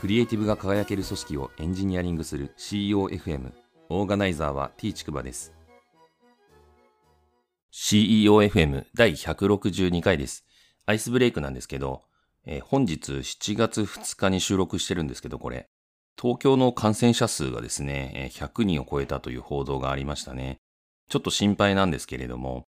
クリエイティブが輝ける組織をエンジニアリングする CEOFM オーガナイザーは T ちくばです。CEOFM 第162回です。アイスブレイクなんですけど、えー本日7月2日に収録してるんですけどこれ。東京の感染者数がですね、100人を超えたという報道がありましたね。ちょっと心配なんですけれども、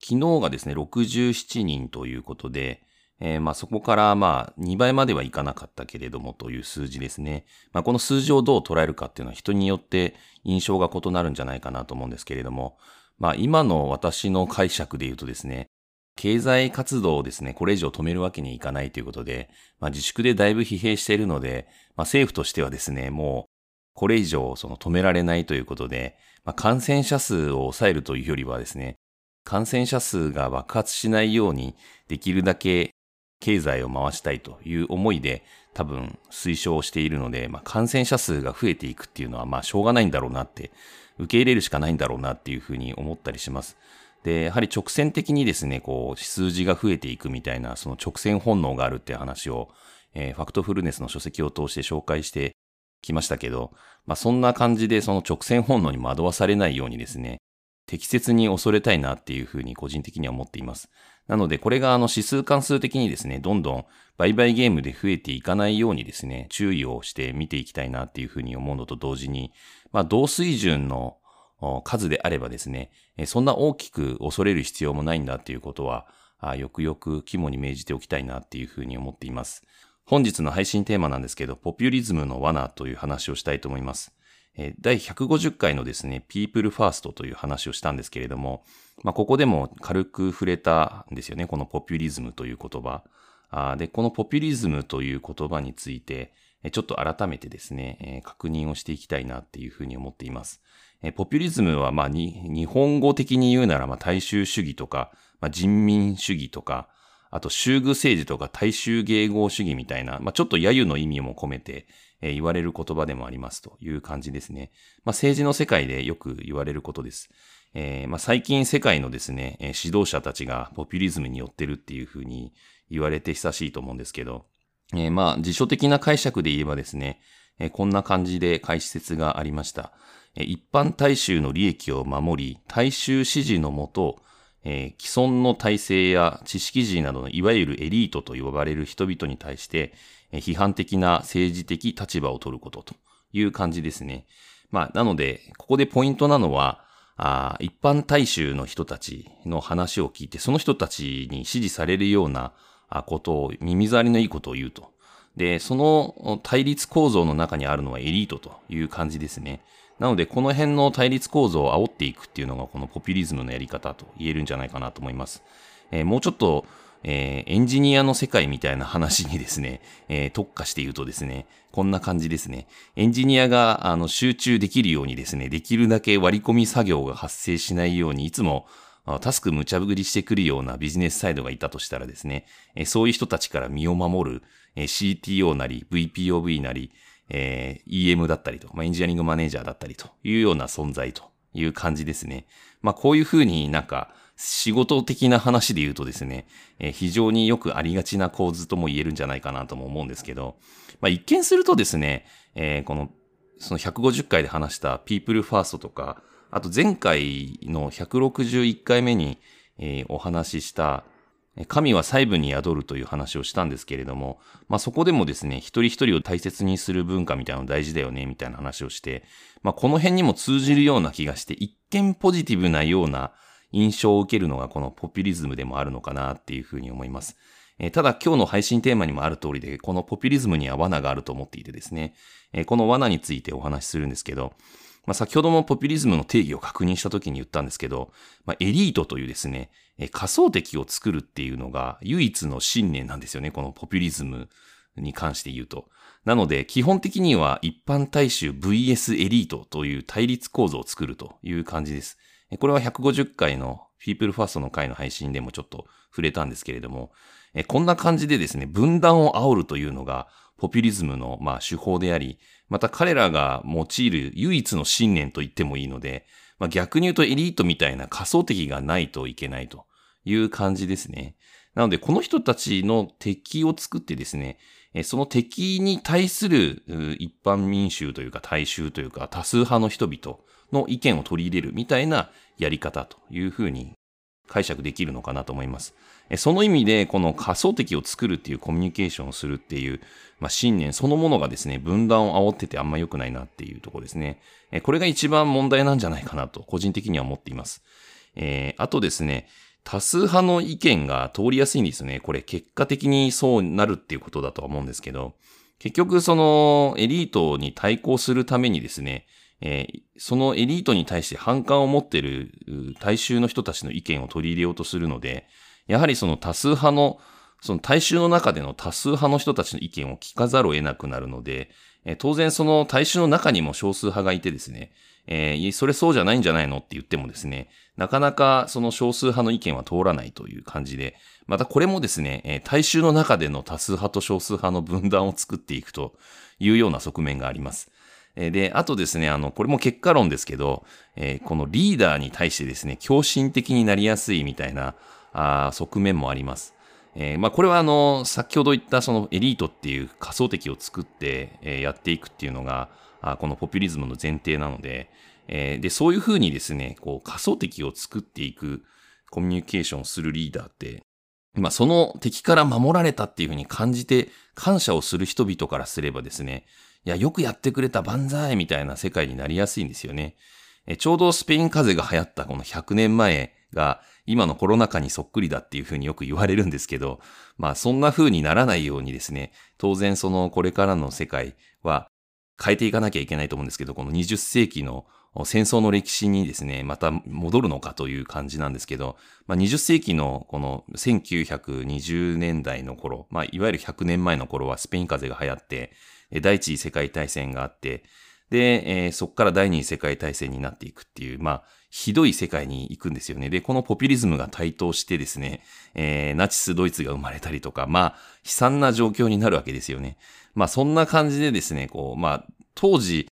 昨日がですね、67人ということで、えーまあそこからまあ2倍まではいかなかったけれどもという数字ですね。まあこの数字をどう捉えるかっていうのは人によって印象が異なるんじゃないかなと思うんですけれども、まあ今の私の解釈で言うとですね、経済活動をですね、これ以上止めるわけにいかないということで、まあ自粛でだいぶ疲弊しているので、まあ政府としてはですね、もうこれ以上その止められないということで、まあ、感染者数を抑えるというよりはですね、感染者数が爆発しないようにできるだけ経済を回したいという思いで多分推奨しているので、まあ、感染者数が増えていくっていうのはまあしょうがないんだろうなって受け入れるしかないんだろうなっていうふうに思ったりします。で、やはり直線的にですね、こう数字が増えていくみたいなその直線本能があるっていう話を、えーファクトフルネスの書籍を通して紹介してきましたけど、まあそんな感じでその直線本能に惑わされないようにですね、適切に恐れたいなっていうふうに個人的には思っています。なのでこれがあの指数関数的にですね、どんどん売買ゲームで増えていかないようにですね、注意をして見ていきたいなっていうふうに思うのと同時に、まあ同水準の数であればですね、そんな大きく恐れる必要もないんだっていうことは、よくよく肝に銘じておきたいなっていうふうに思っています。本日の配信テーマなんですけど、ポピュリズムの罠という話をしたいと思います。第150回のですね、People First という話をしたんですけれども、まあ、ここでも軽く触れたんですよね、このポピュリズムという言葉。で、このポピュリズムという言葉について、ちょっと改めてですね、確認をしていきたいなっていうふうに思っています。ポピュリズムは、まあ、に、日本語的に言うなら、まあ、大衆主義とか、まあ、人民主義とか、あと、修具政治とか大衆迎合主義みたいな、まあ、ちょっと揶揄の意味も込めて、えー言われる言葉でもありますという感じですね。まあ、政治の世界でよく言われることです。えーまあ、最近世界のですね、え指導者たちがポピュリズムによってるっていうふうに言われて久しいと思うんですけど、えーまあ、辞書的な解釈で言えばですね、えーこんな感じで解説がありました。えー一般大衆の利益を守り、大衆支持のもと、えー既存の体制や知識人などのいわゆるエリートと呼ばれる人々に対して、えー批判的な政治的立場を取ることという感じですね。まあ、なので、ここでポイントなのは、あ一般大衆の人たちの話を聞いて、その人たちに支持されるようなことを、耳障りのいいことを言うと。で、その対立構造の中にあるのはエリートという感じですね。なので、この辺の対立構造を煽っていくっていうのが、このポピュリズムのやり方と言えるんじゃないかなと思います。えーもうちょっと、えーエンジニアの世界みたいな話にですね、えー特化して言うとですね、こんな感じですね。エンジニアが、あの、集中できるようにですね、できるだけ割り込み作業が発生しないように、いつも、タスク無茶ぶりしてくるようなビジネスサイドがいたとしたらですね、そういう人たちから身を守る、CTO なり、VPOV なり、えー EM だったりと、まあ、エンジニアリングマネージャーだったりというような存在という感じですね。まあ、こういうふうになんか、仕事的な話で言うとですね、えー非常によくありがちな構図とも言えるんじゃないかなとも思うんですけど、まあ、一見するとですね、えーこの、その150回で話した People First とか、あと前回の161回目に、えーお話しした、神は細部に宿るという話をしたんですけれども、まあそこでもですね、一人一人を大切にする文化みたいなの大事だよね、みたいな話をして、まあこの辺にも通じるような気がして、一見ポジティブなような印象を受けるのがこのポピュリズムでもあるのかなっていうふうに思います。えーただ今日の配信テーマにもある通りで、このポピュリズムには罠があると思っていてですね、えーこの罠についてお話しするんですけど、まあ、先ほどもポピュリズムの定義を確認した時に言ったんですけど、まあ、エリートというですね、え仮想敵を作るっていうのが唯一の信念なんですよね、このポピュリズムに関して言うと。なので、基本的には一般大衆 VS エリートという対立構造を作るという感じです。これは150回の People First の回の配信でもちょっと触れたんですけれども、こんな感じでですね、分断を煽るというのがポピュリズムのまあ手法であり、また彼らが用いる唯一の信念と言ってもいいので、まあ、逆に言うとエリートみたいな仮想敵がないといけないという感じですね。なので、この人たちの敵を作ってですね、その敵に対する一般民衆というか大衆というか多数派の人々の意見を取り入れるみたいなやり方というふうに解釈できるのかなと思います。その意味で、この仮想敵を作るっていうコミュニケーションをするっていう、まあ、信念そのものがですね、分断を煽っててあんま良くないなっていうところですね。これが一番問題なんじゃないかなと、個人的には思っています。えー、あとですね、多数派の意見が通りやすいんですよね。これ結果的にそうなるっていうことだとは思うんですけど、結局そのエリートに対抗するためにですね、えー、そのエリートに対して反感を持っている大衆の人たちの意見を取り入れようとするので、やはりその多数派の、その大衆の中での多数派の人たちの意見を聞かざるを得なくなるので、えー、当然その大衆の中にも少数派がいてですね、えー、それそうじゃないんじゃないのって言ってもですね、なかなかその少数派の意見は通らないという感じで、またこれもですね、えー、大衆の中での多数派と少数派の分断を作っていくというような側面があります。で、あとですね、あの、これも結果論ですけど、えー、このリーダーに対してですね、狂信的になりやすいみたいな、あ側面もあります。えー、まあ、これはあの、先ほど言ったそのエリートっていう仮想敵を作って、えー、やっていくっていうのが、あこのポピュリズムの前提なので、えー、で、そういうふうにですね、こう仮想敵を作っていくコミュニケーションをするリーダーって、まあ、その敵から守られたっていうふうに感じて感謝をする人々からすればですね、いや、よくやってくれた万歳みたいな世界になりやすいんですよね。えちょうどスペイン風邪が流行ったこの100年前が今のコロナ禍にそっくりだっていうふうによく言われるんですけど、まあそんな風にならないようにですね、当然そのこれからの世界は変えていかなきゃいけないと思うんですけど、この20世紀の戦争の歴史にですね、また戻るのかという感じなんですけど、まあ、20世紀のこの1920年代の頃、まあ、いわゆる100年前の頃はスペイン風邪が流行って、第一次世界大戦があって、で、えー、そこから第二次世界大戦になっていくっていう、まあ、ひどい世界に行くんですよね。で、このポピュリズムが台頭してですね、えー、ナチスドイツが生まれたりとか、まあ、悲惨な状況になるわけですよね。まあ、そんな感じでですね、こう、まあ、当時、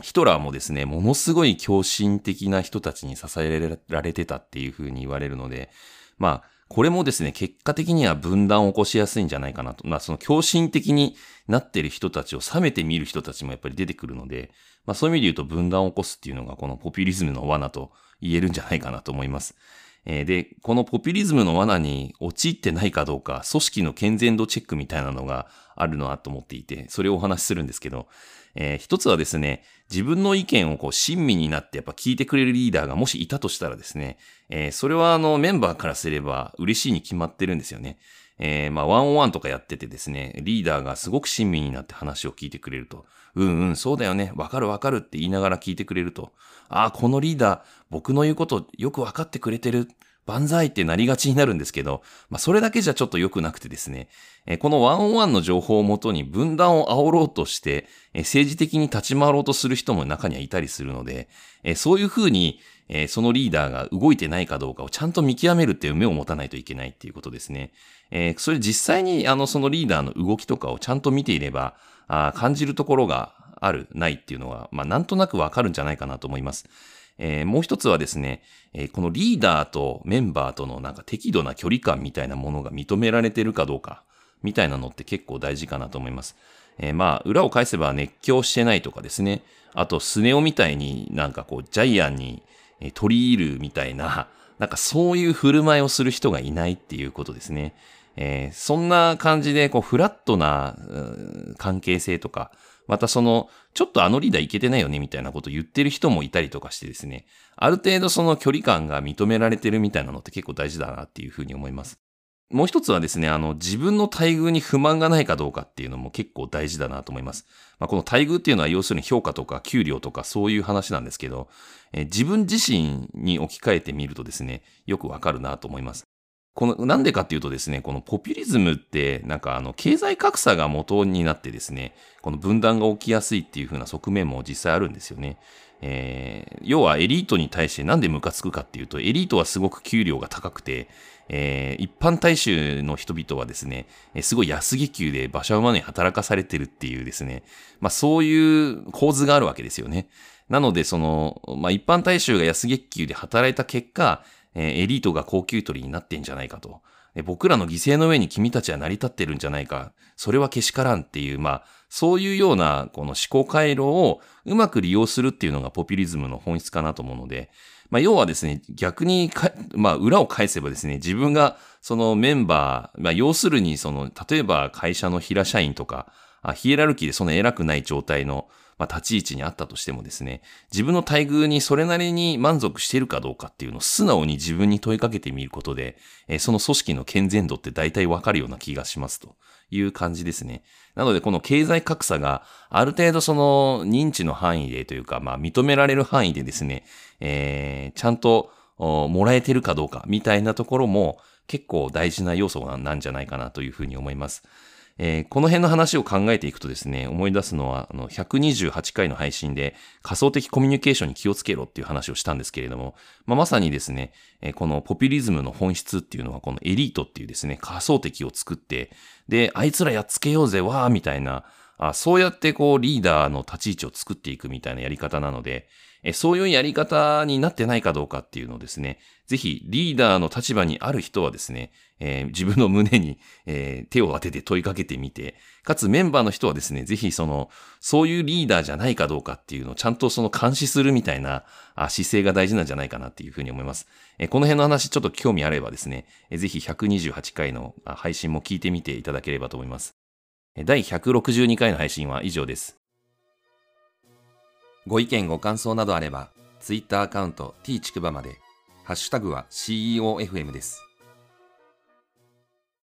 ヒトラーもですね、ものすごい狂信的な人たちに支えられてたっていうふうに言われるので、まあ、これもですね、結果的には分断を起こしやすいんじゃないかなと。まあ、その狂信的になってる人たちを冷めて見る人たちもやっぱり出てくるので、まあ、そういう意味で言うと分断を起こすっていうのがこのポピュリズムの罠と言えるんじゃないかなと思います。え、で、このポピュリズムの罠に陥ってないかどうか、組織の健全度チェックみたいなのがあるなと思っていて、それをお話しするんですけど、えー、一つはですね、自分の意見をこう親身になってやっぱ聞いてくれるリーダーがもしいたとしたらですね、えー、それはあのメンバーからすれば嬉しいに決まってるんですよね。えー、まあ、ワンオンワンとかやっててですね、リーダーがすごく親身になって話を聞いてくれると。うんうん、そうだよね。わかるわかるって言いながら聞いてくれると。ああ、このリーダー、僕の言うことよくわかってくれてる。万歳ってなりがちになるんですけど、まあ、それだけじゃちょっと良くなくてですね、えこのワンオンワンの情報をもとに分断を煽ろうとして、え政治的に立ち回ろうとする人も中にはいたりするので、えそういうふうに、えそのリーダーが動いてないかどうかをちゃんと見極めるっていう目を持たないといけないっていうことですね。えそれ実際にあのそのリーダーの動きとかをちゃんと見ていれば、あ感じるところがある、ないっていうのは、まあなんとなくわかるんじゃないかなと思います。えー、もう一つはですね、えー、このリーダーとメンバーとのなんか適度な距離感みたいなものが認められてるかどうか、みたいなのって結構大事かなと思います。えー、まあ、裏を返せば熱狂してないとかですね。あと、スネ夫みたいになんかこう、ジャイアンに取り入るみたいな、なんかそういう振る舞いをする人がいないっていうことですね。えー、そんな感じで、こう、フラットな、関係性とか、またその、ちょっとあのリーダーいけてないよねみたいなこと言ってる人もいたりとかしてですね、ある程度その距離感が認められてるみたいなのって結構大事だなっていうふうに思います。もう一つはですね、あの、自分の待遇に不満がないかどうかっていうのも結構大事だなと思います。まあ、この待遇っていうのは要するに評価とか給料とかそういう話なんですけど、え自分自身に置き換えてみるとですね、よくわかるなと思います。この、なんでかっていうとですね、このポピュリズムって、なんかあの、経済格差が元になってですね、この分断が起きやすいっていう風な側面も実際あるんですよね。えー、要はエリートに対してなんでムカつくかっていうと、エリートはすごく給料が高くて、えー、一般大衆の人々はですね、すごい安月給で馬車馬に働かされてるっていうですね、まあそういう構図があるわけですよね。なので、その、まあ一般大衆が安月給で働いた結果、えー、エリートが高級取りになってんじゃないかと。僕らの犠牲の上に君たちは成り立ってるんじゃないか。それはけしからんっていう、まあ、そういうようなこの思考回路をうまく利用するっていうのがポピュリズムの本質かなと思うので、まあ、要はですね、逆にまあ、裏を返せばですね、自分がそのメンバー、まあ、要するにその、例えば会社の平社員とか、あヒエラルキーでそんな偉くない状態のまあ、立ち位置にあったとしてもですね、自分の待遇にそれなりに満足しているかどうかっていうのを素直に自分に問いかけてみることで、えー、その組織の健全度って大体わかるような気がしますという感じですね。なので、この経済格差がある程度その認知の範囲でというか、まあ、認められる範囲でですね、えー、ちゃんともらえてるかどうかみたいなところも結構大事な要素なんじゃないかなというふうに思います。えー、この辺の話を考えていくとですね、思い出すのは、あの、128回の配信で仮想的コミュニケーションに気をつけろっていう話をしたんですけれども、まあ、まさにですね、えー、このポピュリズムの本質っていうのは、このエリートっていうですね、仮想的を作って、で、あいつらやっつけようぜ、わーみたいな、あそうやってこう、リーダーの立ち位置を作っていくみたいなやり方なので、えそういうやり方になってないかどうかっていうのをですね、ぜひリーダーの立場にある人はですね、えー、自分の胸に、えー、手を当てて問いかけてみて、かつメンバーの人はですね、ぜひその、そういうリーダーじゃないかどうかっていうのをちゃんとその監視するみたいなあ姿勢が大事なんじゃないかなっていうふうに思います。えー、この辺の話ちょっと興味あればですね、えー、ぜひ128回の配信も聞いてみていただければと思います。第162回の配信は以上です。ご意見ご感想などあれば、Twitter アカウント t ちくばまで、ハッシュタグは CEOFM です。